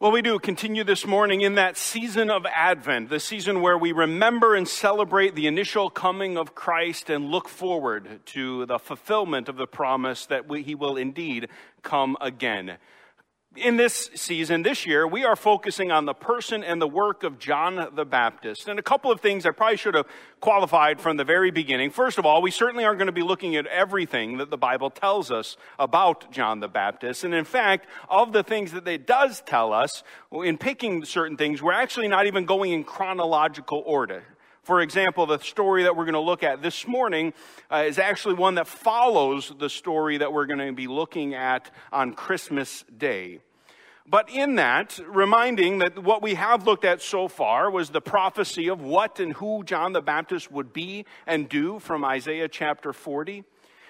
Well, we do continue this morning in that season of Advent, the season where we remember and celebrate the initial coming of Christ and look forward to the fulfillment of the promise that we, he will indeed come again in this season, this year, we are focusing on the person and the work of John the Baptist. And a couple of things I probably should have qualified from the very beginning. First of all, we certainly aren't going to be looking at everything that the Bible tells us about John the Baptist. And in fact, of the things that it does tell us, in picking certain things, we're actually not even going in chronological order. For example, the story that we're going to look at this morning uh, is actually one that follows the story that we're going to be looking at on Christmas Day. But in that, reminding that what we have looked at so far was the prophecy of what and who John the Baptist would be and do from Isaiah chapter 40.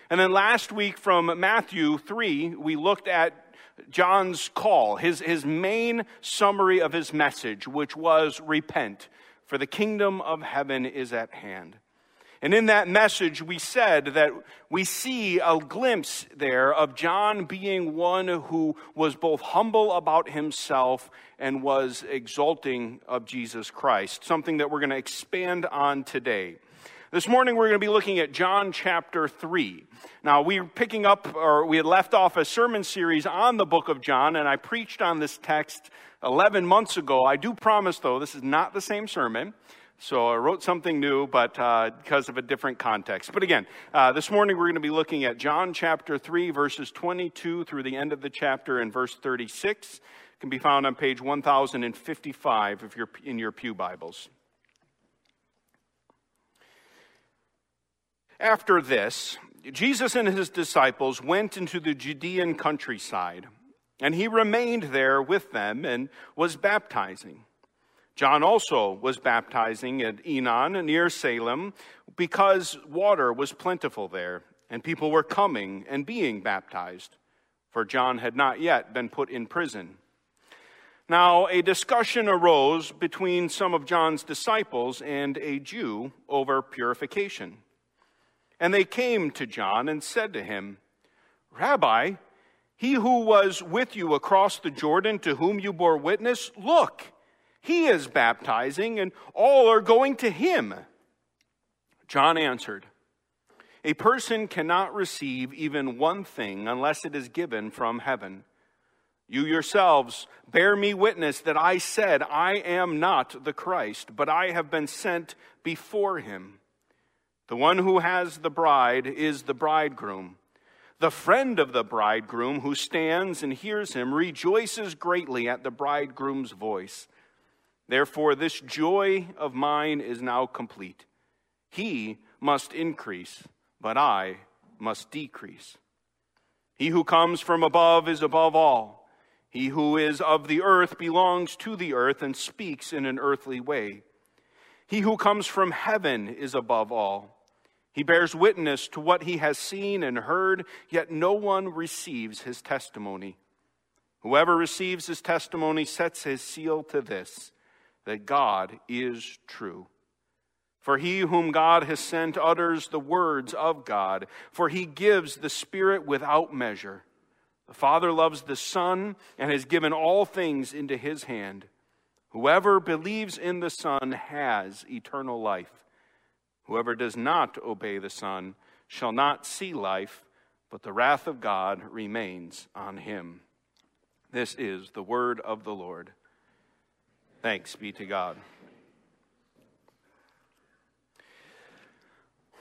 And then last week from Matthew 3, we looked at John's call, his, his main summary of his message, which was repent for the kingdom of heaven is at hand. And in that message, we said that we see a glimpse there of John being one who was both humble about himself and was exalting of Jesus Christ, something that we're going to expand on today. This morning, we're going to be looking at John chapter 3. Now, we're picking up, or we had left off a sermon series on the book of John, and I preached on this text 11 months ago. I do promise, though, this is not the same sermon. So I wrote something new, but uh, because of a different context. But again, uh, this morning we're going to be looking at John chapter 3, verses 22 through the end of the chapter in verse 36. It can be found on page 1055 if you're in your Pew Bibles. After this, Jesus and his disciples went into the Judean countryside. And he remained there with them and was baptizing. John also was baptizing at Aenon near Salim because water was plentiful there, and people were coming and being baptized, for John had not yet been put in prison. Now, a discussion arose between some of John's disciples and a Jew over purification. And they came to John and said to him, Rabbi, he who was with you across the Jordan, to whom you bore witness, look, he is baptizing, and all are going to him. John answered, A person cannot receive even one thing unless it is given from heaven. You yourselves bear me witness that I said, I am not the Christ, but I have been sent before him. The one who has the bride is the bridegroom. The friend of the bridegroom who stands and hears him rejoices greatly at the bridegroom's voice. Therefore, this joy of mine is now complete. He must increase, but I must decrease. He who comes from above is above all. He who is of the earth belongs to the earth and speaks in an earthly way. He who comes from heaven is above all. He bears witness to what he has seen and heard, yet no one receives his testimony. Whoever receives his testimony sets his seal to this that God is true. For he whom God has sent utters the words of God, for he gives the Spirit without measure. The Father loves the Son and has given all things into his hand. Whoever believes in the Son has eternal life. Whoever does not obey the Son shall not see life, but the wrath of God remains on him. This is the word of the Lord. Thanks be to God.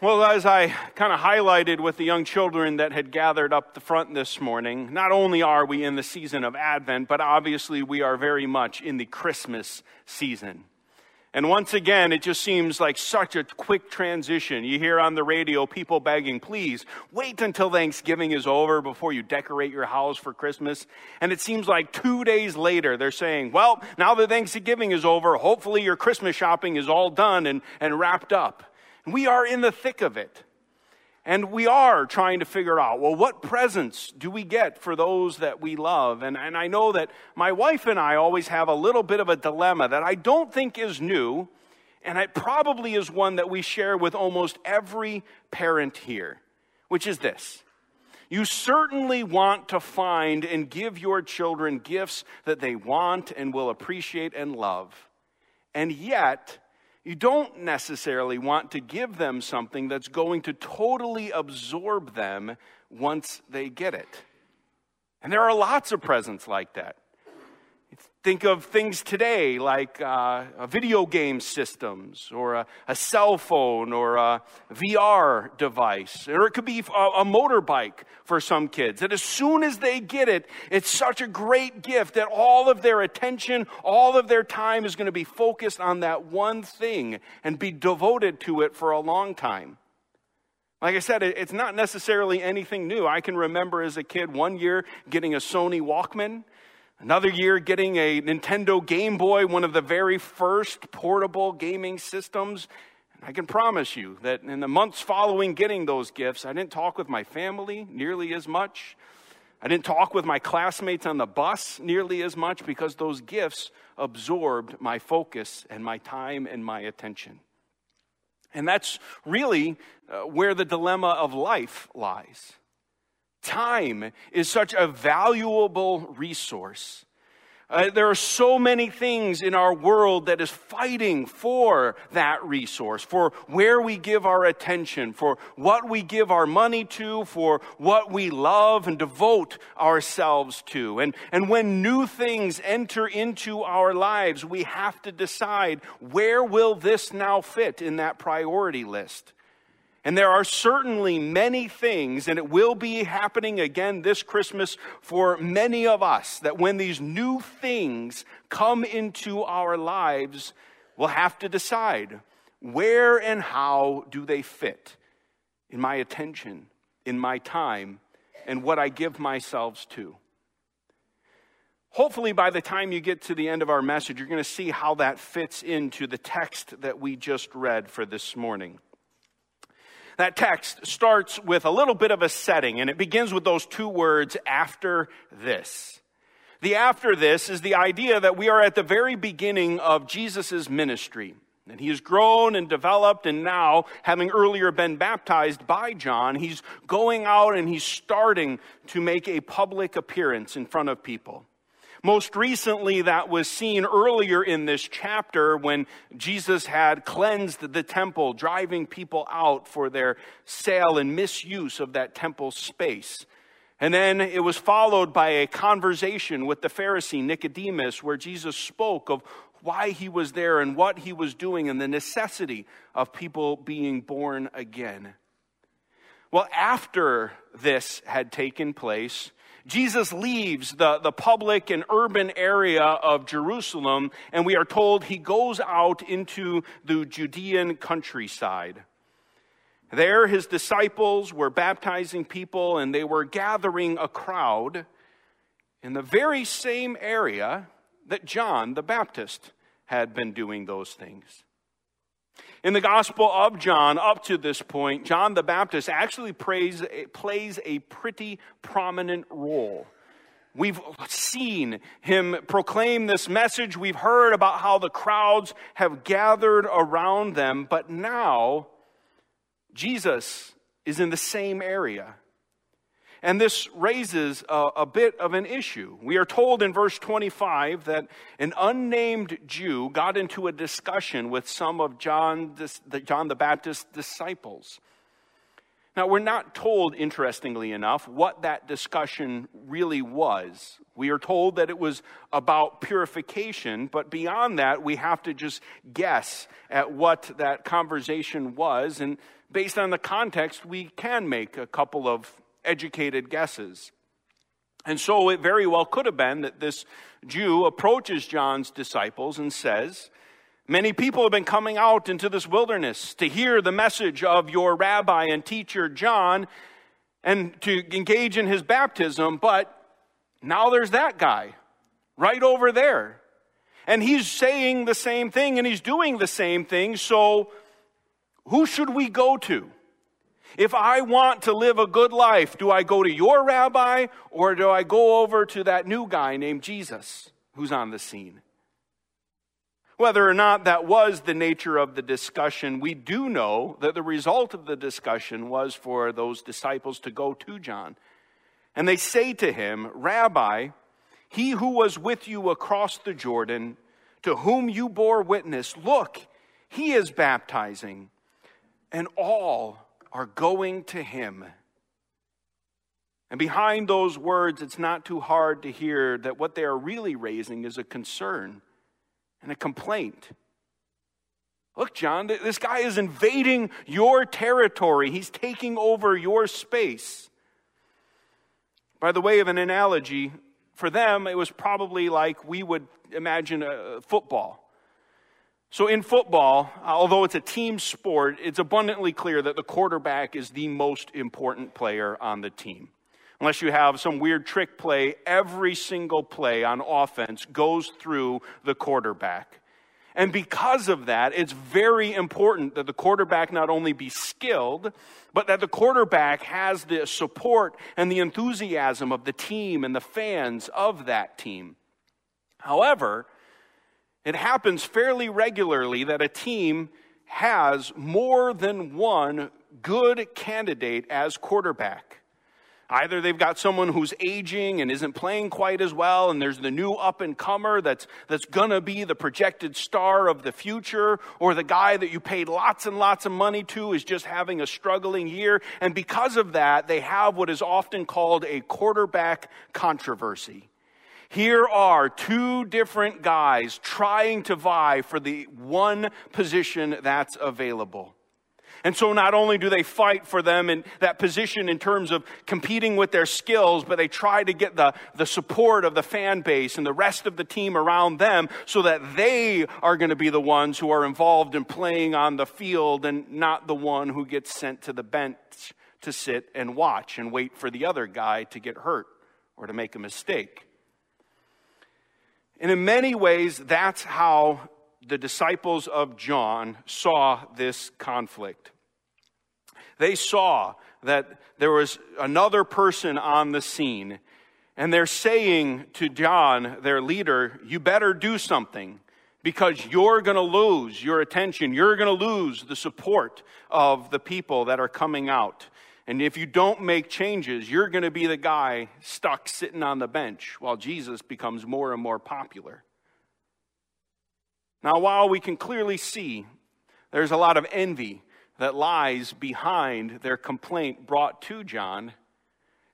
Well, as I kind of highlighted with the young children that had gathered up the front this morning, not only are we in the season of Advent, but obviously we are very much in the Christmas season. And once again, it just seems like such a quick transition. You hear on the radio people begging, please wait until Thanksgiving is over before you decorate your house for Christmas. And it seems like two days later, they're saying, well, now that Thanksgiving is over, hopefully your Christmas shopping is all done and, and wrapped up. And we are in the thick of it. And we are trying to figure out, well, what presents do we get for those that we love? And, and I know that my wife and I always have a little bit of a dilemma that I don't think is new, and it probably is one that we share with almost every parent here, which is this. You certainly want to find and give your children gifts that they want and will appreciate and love. And yet, you don't necessarily want to give them something that's going to totally absorb them once they get it. And there are lots of presents like that. Think of things today like uh, video game systems or a, a, cell phone or a VR device. Or it could be a, a motorbike for some kids. That as soon as they get it, it's such a great gift that all of their attention, all of their time is going to be focused on that one thing and be devoted to it for a long time. Like I said, it's not necessarily anything new. I can remember as a kid one year getting a Sony Walkman Another year getting a Nintendo Game Boy, one of the very first portable gaming systems. I can promise you that in the months following getting those gifts, I didn't talk with my family nearly as much. I didn't talk with my classmates on the bus nearly as much because those gifts absorbed my focus and my time and my attention. And that's really uh, where the dilemma of life lies. Time is such a valuable resource. Uh, there are so many things in our world that is fighting for that resource, for where we give our attention, for what we give our money to, for what we love and devote ourselves to. And, and when new things enter into our lives, we have to decide where will this now fit in that priority list? And there are certainly many things, and it will be happening again this Christmas for many of us, that when these new things come into our lives, we'll have to decide where and how do they fit in my attention, in my time, and what I give myself to. Hopefully, by the time you get to the end of our message, you're going to see how that fits into the text that we just read for this morning. That text starts with a little bit of a setting, and it begins with those two words, after this. The after this is the idea that we are at the very beginning of Jesus' ministry. And he has grown and developed, and now, having earlier been baptized by John, he's going out and he's starting to make a public appearance in front of people. Most recently, that was seen earlier in this chapter when Jesus had cleansed the temple, driving people out for their sale and misuse of that temple space. And then it was followed by a conversation with the Pharisee Nicodemus, where Jesus spoke of why he was there and what he was doing and the necessity of people being born again. Well, after this had taken place, Jesus leaves the, the public and urban area of Jerusalem, and we are told he goes out into the Judean countryside. There, his disciples were baptizing people, and they were gathering a crowd in the very same area that John the Baptist had been doing those things. In the Gospel of John, up to this point, John the Baptist actually plays, plays a pretty prominent role. We've seen him proclaim this message. We've heard about how the crowds have gathered around them, but now Jesus is in the same area. And this raises a, a, bit of an issue. We are told in verse 25 that an unnamed Jew got into a discussion with some of John, John the Baptist's disciples. Now, we're not told, interestingly enough, what that discussion really was. We are told that it was about purification, but beyond that, we have to just guess at what that conversation was. And based on the context, we can make a couple of educated guesses. And so it very well could have been that this Jew approaches John's disciples and says, Many people have been coming out into this wilderness to hear the message of your rabbi and teacher John and to engage in his baptism, but now there's that guy right over there. And he's saying the same thing and he's doing the same thing, so who should we go to? If I want to live a good life, do I go to your rabbi or do I go over to that new guy named Jesus who's on the scene? Whether or not that was the nature of the discussion, we do know that the result of the discussion was for those disciples to go to John And they say to him, Rabbi, he who was with you across the Jordan, to whom you bore witness, look, he is baptizing, and all are going to him. And behind those words, it's not too hard to hear that what they are really raising is a concern and a complaint. Look, John, this guy is invading your territory. He's taking over your space. By the way of an analogy, for them, it was probably like we would imagine a football. So, in football, uh, although it's a team sport, it's abundantly clear that the quarterback is the most important player on the team. Unless you have some weird trick play, every single play on offense goes through the quarterback. And because of that, it's very important that the quarterback not only be skilled, but that the quarterback has the support and the enthusiasm of the team and the fans of that team. However, it happens fairly regularly that a team has more than one good candidate as quarterback. Either they've got someone who's aging and isn't playing quite as well, and there's the new up and comer that's, that's gonna be the projected star of the future, or the guy that you paid lots and lots of money to is just having a struggling year. And because of that, they have what is often called a quarterback controversy. Here are two different guys trying to vie for the one position that's available. And so not only do they fight for them in that position in terms of competing with their skills, but they try to get the, the support of the fan base and the rest of the team around them so that they are going to be the ones who are involved in playing on the field and not the one who gets sent to the bench to sit and watch and wait for the other guy to get hurt or to make a mistake. And in many ways, that's how the disciples of John saw this conflict. They saw that there was another person on the scene, and they're saying to John, their leader, You better do something because you're going to lose your attention. You're going to lose the support of the people that are coming out. And if you don't make changes, you're going to be the guy stuck sitting on the bench while Jesus becomes more and more popular. Now, while we can clearly see there's a lot of envy that lies behind their complaint brought to John,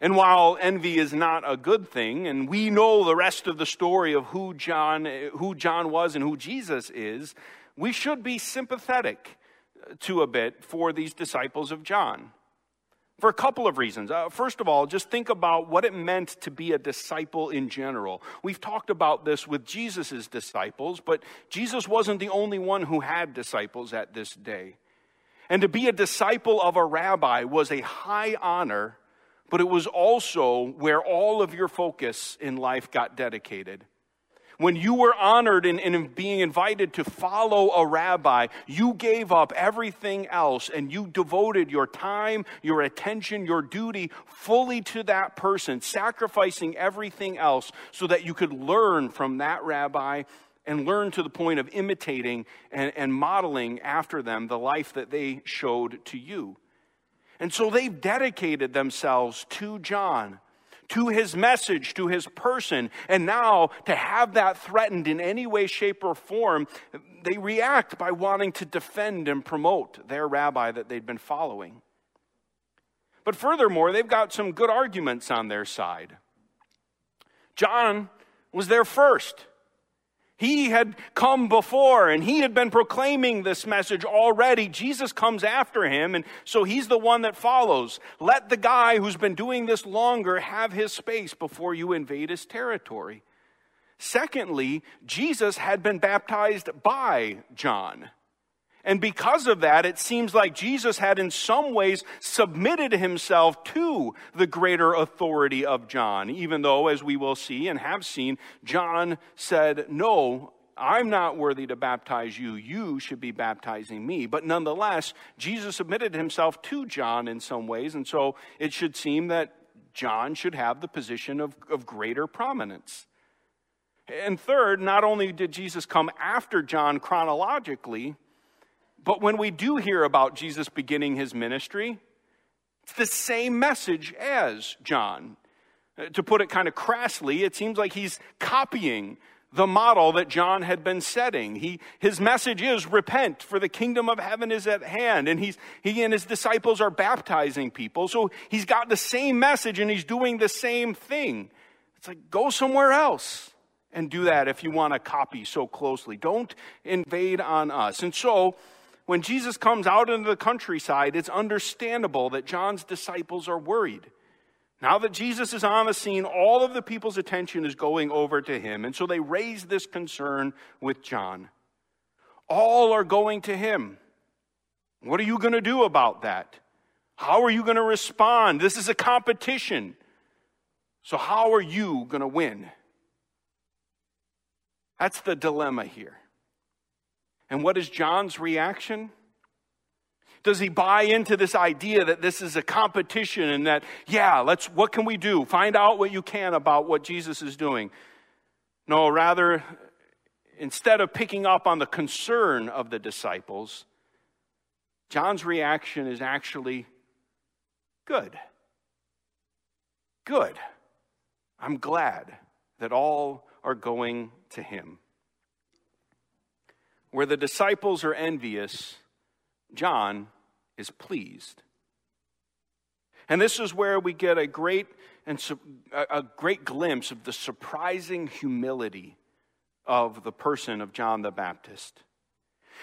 and while envy is not a good thing, and we know the rest of the story of who John, who John was and who Jesus is, we should be sympathetic to a bit for these disciples of John. For a couple of reasons. Uh, first of all, just think about what it meant to be a disciple in general. We've talked about this with Jesus' disciples, but Jesus wasn't the only one who had disciples at this day. And to be a disciple of a rabbi was a high honor, but it was also where all of your focus in life got dedicated. When you were honored in, in, being invited to follow a rabbi, you gave up everything else and you devoted your time, your attention, your duty fully to that person, sacrificing everything else so that you could learn from that rabbi and learn to the point of imitating and, and modeling after them the life that they showed to you. And so they've dedicated themselves to John to his message, to his person. And now to have that threatened in any way, shape, or form, they react by wanting to defend and promote their rabbi that they'd been following. But furthermore, they've got some good arguments on their side. John was there first. He had come before and he had been proclaiming this message already. Jesus comes after him, and so he's the one that follows. Let the guy who's been doing this longer have his space before you invade his territory. Secondly, Jesus had been baptized by John. And because of that, it seems like Jesus had in some ways submitted himself to the greater authority of John, even though, as we will see and have seen, John said, No, I'm not worthy to baptize you. You should be baptizing me. But nonetheless, Jesus submitted himself to John in some ways, and so it should seem that John should have the position of, of greater prominence. And third, not only did Jesus come after John chronologically, but when we do hear about Jesus beginning his ministry, it's the same message as John. Uh, to put it kind of crassly, it seems like he's copying the model that John had been setting. He, his message is repent, for the kingdom of heaven is at hand. And he's, he and his disciples are baptizing people. So he's got the same message and he's doing the same thing. It's like, go somewhere else and do that if you want to copy so closely. Don't invade on us. And so, when Jesus comes out into the countryside, it's understandable that John's disciples are worried. Now that Jesus is on the scene, all of the people's attention is going over to him. And so they raise this concern with John. All are going to him. What are you going to do about that? How are you going to respond? This is a competition. So, how are you going to win? That's the dilemma here. And what is John's reaction? Does he buy into this idea that this is a competition and that, yeah, let's, what can we do? Find out what you can about what Jesus is doing. No, rather, instead of picking up on the concern of the disciples, John's reaction is actually good. Good. I'm glad that all are going to him. Where the disciples are envious, John is pleased. And this is where we get a great and a great glimpse of the surprising humility of the person of John the Baptist.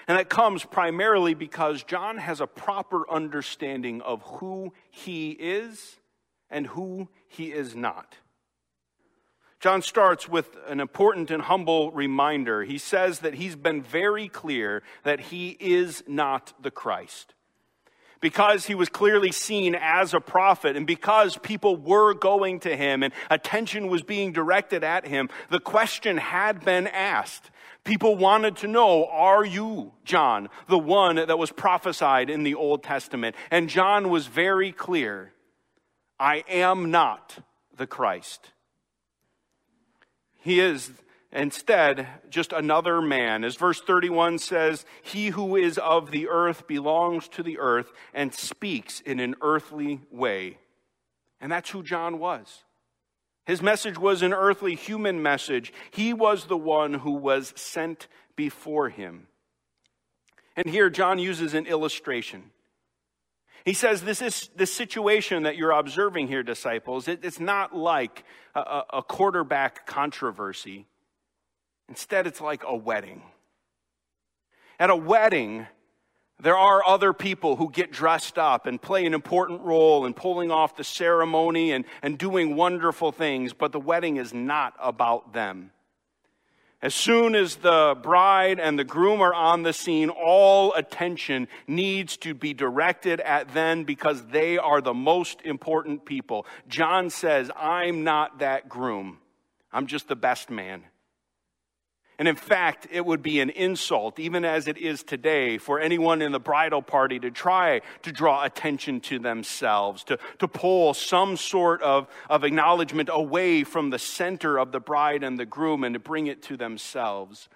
And that comes primarily because John has a proper understanding of who he is and who he is not. John starts with an important and humble reminder. He says that he's been very clear that he is not the Christ. Because he was clearly seen as a prophet and because people were going to him and attention was being directed at him, the question had been asked. People wanted to know, are you, John, the one that was prophesied in the Old Testament? And John was very clear I am not the Christ. He is instead just another man. As verse 31 says, He who is of the earth belongs to the earth and speaks in an earthly way. And that's who John was. His message was an earthly human message. He was the one who was sent before him. And here John uses an illustration. He says this is this situation that you're observing here, disciples. It, it's not like a, a quarterback controversy. Instead, it's like a wedding. At a wedding, there are other people who get dressed up and play an important role in pulling off the ceremony and, and doing wonderful things, but the wedding is not about them. As soon as the bride and the groom are on the scene, all attention needs to be directed at them because they are the most important people. John says, I'm not that groom. I'm just the best man. And in fact, it would be an insult, even as it is today, for anyone in the bridal party to try to draw attention to themselves, to, to pull some sort of, of acknowledgement away from the center of the bride and the groom and to bring it to themselves.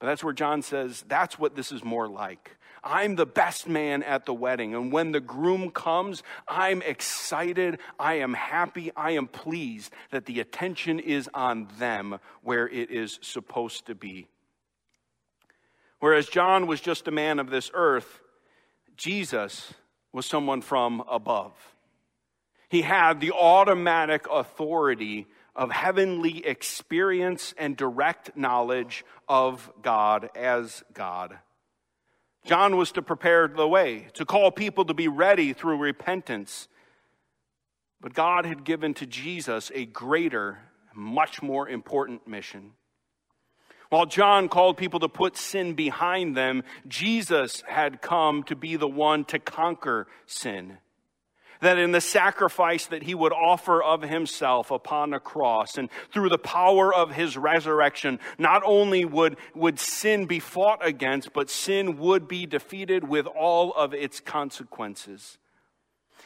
But that's where John says that's what this is more like. I'm the best man at the wedding. And when the groom comes, I'm excited. I am happy. I am pleased that the attention is on them where it is supposed to be. Whereas John was just a man of this earth, Jesus was someone from above. He had the automatic authority of heavenly experience and direct knowledge of God as God. John was to prepare the way, to call people to be ready through repentance. But God had given to Jesus a greater, much more important mission. While John called people to put sin behind them, Jesus had come to be the one to conquer sin that in the sacrifice that he would offer of himself upon the cross and through the power of his resurrection, not only would, would sin be fought against, but sin would be defeated with all of its consequences.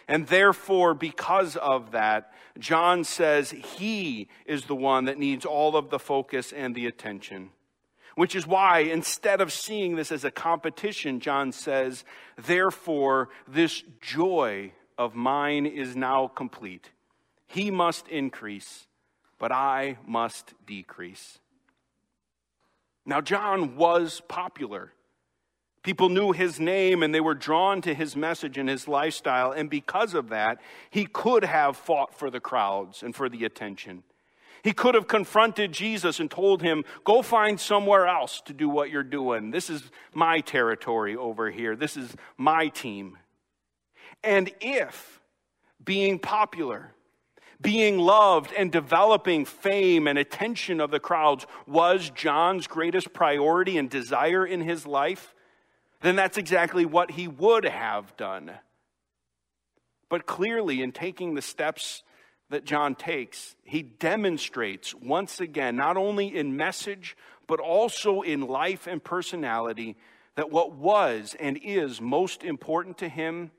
And therefore, because of that, John says he is the one that needs all of the focus and the attention. Which is why, instead of seeing this as a competition, John says, therefore, this joy of mine is now complete. He must increase, but I must decrease. Now, John was popular. People knew his name and they were drawn to his message and his lifestyle. And because of that, he could have fought for the crowds and for the attention. He could have confronted Jesus and told him, Go find somewhere else to do what you're doing. This is my territory over here. This is my team. And if being popular, being loved, and developing fame and attention of the crowds was John's greatest priority and desire in his life, then that's exactly what he would have done. But clearly, in taking the steps that John takes, he demonstrates once again, not only in message, but also in life and personality, that what was and is most important to him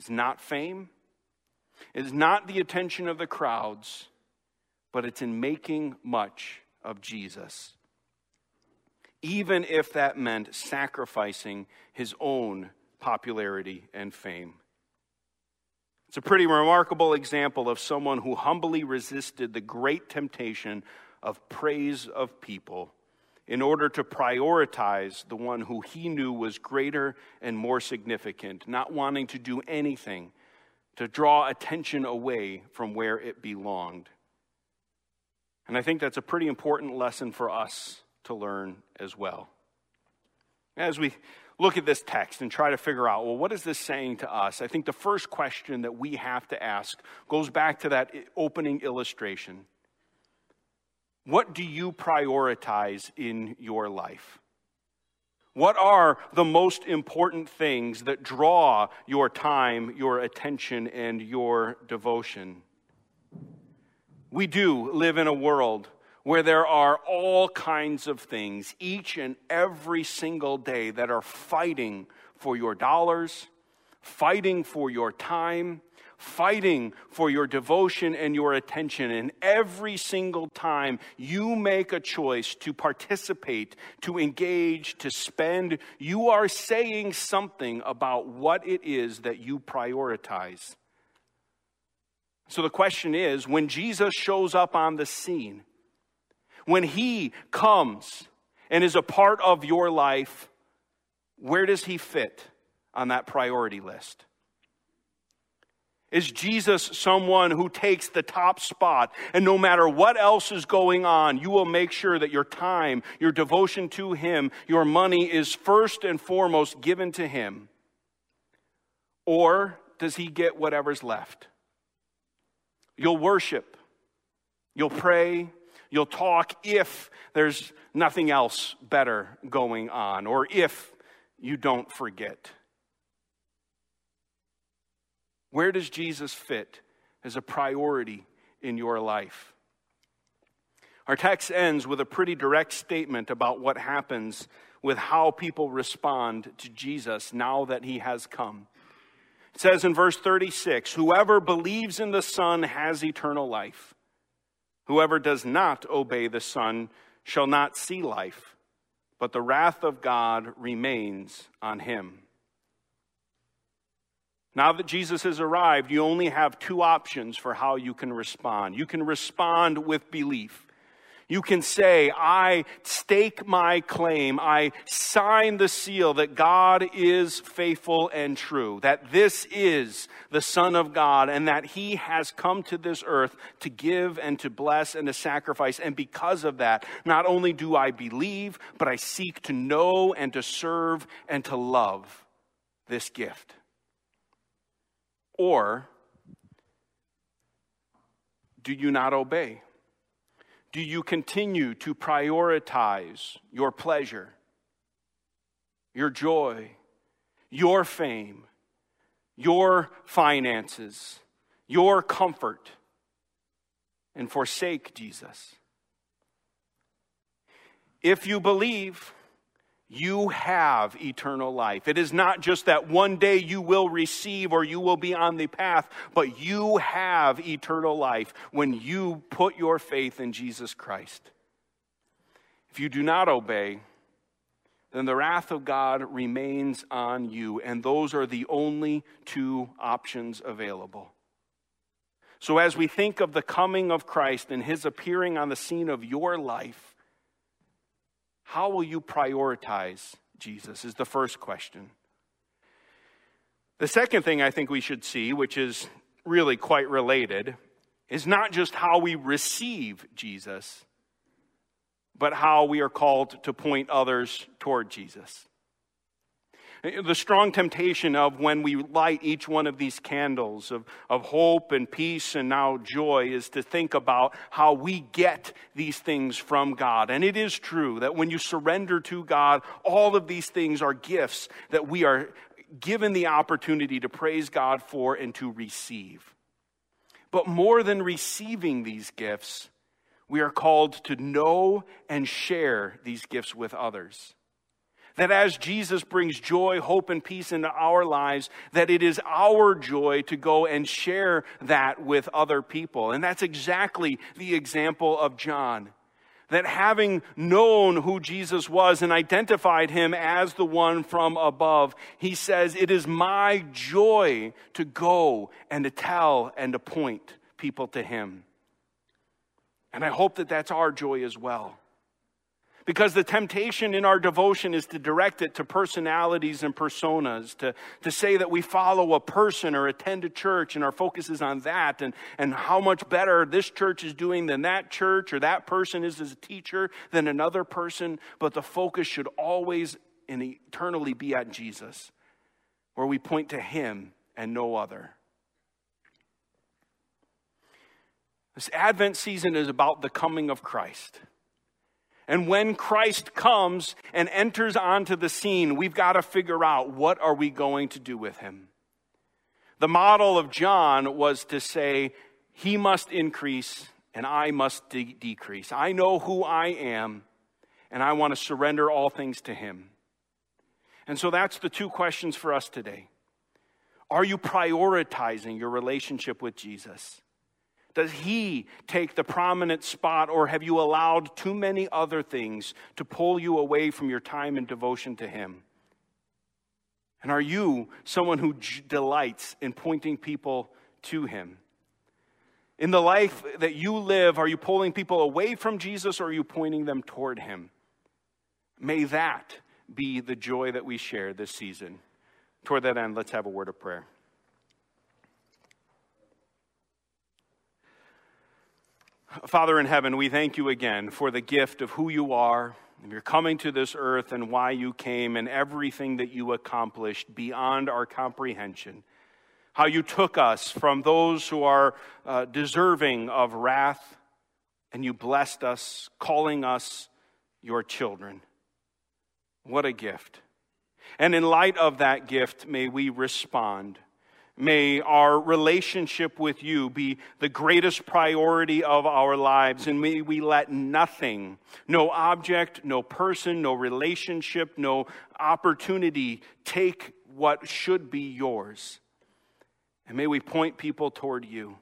is not fame, it is not the attention of the crowds, but it's in making much of Jesus. Even if that meant sacrificing his own popularity and fame. It's a pretty remarkable example of someone who humbly resisted the great temptation of praise of people in order to prioritize the one who he knew was greater and more significant, not wanting to do anything to draw attention away from where it belonged. And I think that's a pretty important lesson for us to learn as well. As we look at this text and try to figure out, well, what is this saying to us? I think the first question that we have to ask goes back to that opening illustration. What do you prioritize in your life? What are the most important things that draw your time, your attention, and your devotion? We do live in a world where there are all kinds of things each and every single day that are fighting for your dollars, fighting for your time, fighting for your devotion and your attention. And every single time you make a choice to participate, to engage, to spend, you are saying something about what it is that you prioritize. So the question is when Jesus shows up on the scene, when he comes and is a part of your life, where does he fit on that priority list? Is Jesus someone who takes the top spot and no matter what else is going on, you will make sure that your time, your devotion to Him, your money is first and foremost given to Him? Or does He get whatever's left? You'll worship, you'll pray, You'll talk if there's nothing else better going on, or if you don't forget. Where does Jesus fit as a priority in your life? Our text ends with a pretty direct statement about what happens with how people respond to Jesus now that he has come. It says in verse 36 Whoever believes in the Son has eternal life. Whoever does not obey the Son shall not see life, but the wrath of God remains on him. Now that Jesus has arrived, you only have two options for how you can respond. You can respond with belief. You can say, I stake my claim. I sign the seal that God is faithful and true, that this is the Son of God, and that He has come to this earth to give and to bless and to sacrifice. And because of that, not only do I believe, but I seek to know and to serve and to love this gift. Or do you not obey? Do you continue to prioritize your pleasure, your joy, your fame, your finances, your comfort, and forsake Jesus? If you believe, you have eternal life. It is not just that one day you will receive or you will be on the path, but you have eternal life when you put your faith in Jesus Christ. If you do not obey, then the wrath of God remains on you, and those are the only two options available. So, as we think of the coming of Christ and his appearing on the scene of your life, how will you prioritize Jesus? Is the first question. The second thing I think we should see, which is really quite related, is not just how we receive Jesus, but how we are called to point others toward Jesus. The strong temptation of when we light each one of these candles of, of hope and peace and now joy is to think about how we get these things from God. And it is true that when you surrender to God, all of these things are gifts that we are given the opportunity to praise God for and to receive. But more than receiving these gifts, we are called to know and share these gifts with others. That as Jesus brings joy, hope, and peace into our lives, that it is our joy to go and share that with other people. And that's exactly the example of John. That having known who Jesus was and identified him as the one from above, he says, It is my joy to go and to tell and to point people to him. And I hope that that's our joy as well. Because the temptation in our devotion is to direct it to personalities and personas, to, to say that we follow a person or attend a church and our focus is on that and, and how much better this church is doing than that church or that person is as a teacher than another person. But the focus should always and eternally be at Jesus, where we point to Him and no other. This Advent season is about the coming of Christ. And when Christ comes and enters onto the scene, we've got to figure out what are we going to do with him. The model of John was to say, he must increase and I must de- decrease. I know who I am and I want to surrender all things to him. And so that's the two questions for us today. Are you prioritizing your relationship with Jesus? Does he take the prominent spot, or have you allowed too many other things to pull you away from your time and devotion to him? And are you someone who j- delights in pointing people to him? In the life that you live, are you pulling people away from Jesus or are you pointing them toward him? May that be the joy that we share this season. Toward that end, let's have a word of prayer. Father in heaven, we thank you again for the gift of who you are, and your coming to this earth, and why you came, and everything that you accomplished beyond our comprehension. How you took us from those who are uh, deserving of wrath, and you blessed us, calling us your children. What a gift. And in light of that gift, may we respond May our relationship with you be the greatest priority of our lives, and may we let nothing, no object, no person, no relationship, no opportunity take what should be yours. And may we point people toward you.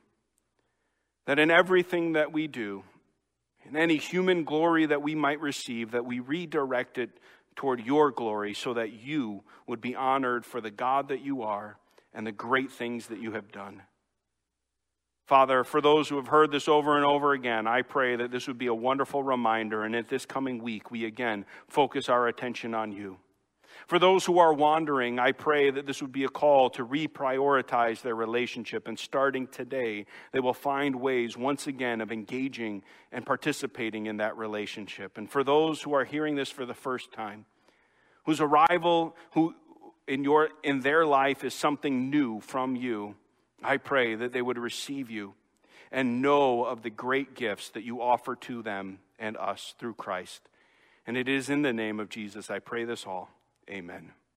That in everything that we do, in any human glory that we might receive, that we redirect it toward your glory so that you would be honored for the God that you are and the great things that you have done. Father, for those who have heard this over and over again, I pray that this would be a wonderful reminder, and at this coming week, we again focus our attention on you. For those who are wandering, I pray that this would be a call to reprioritize their relationship, and starting today, they will find ways once again of engaging and participating in that relationship. And for those who are hearing this for the first time, whose arrival, who, in, your, in their life is something new from you, I pray that they would receive you and know of the great gifts that you offer to them and us through Christ. And it is in the name of Jesus I pray this all. Amen.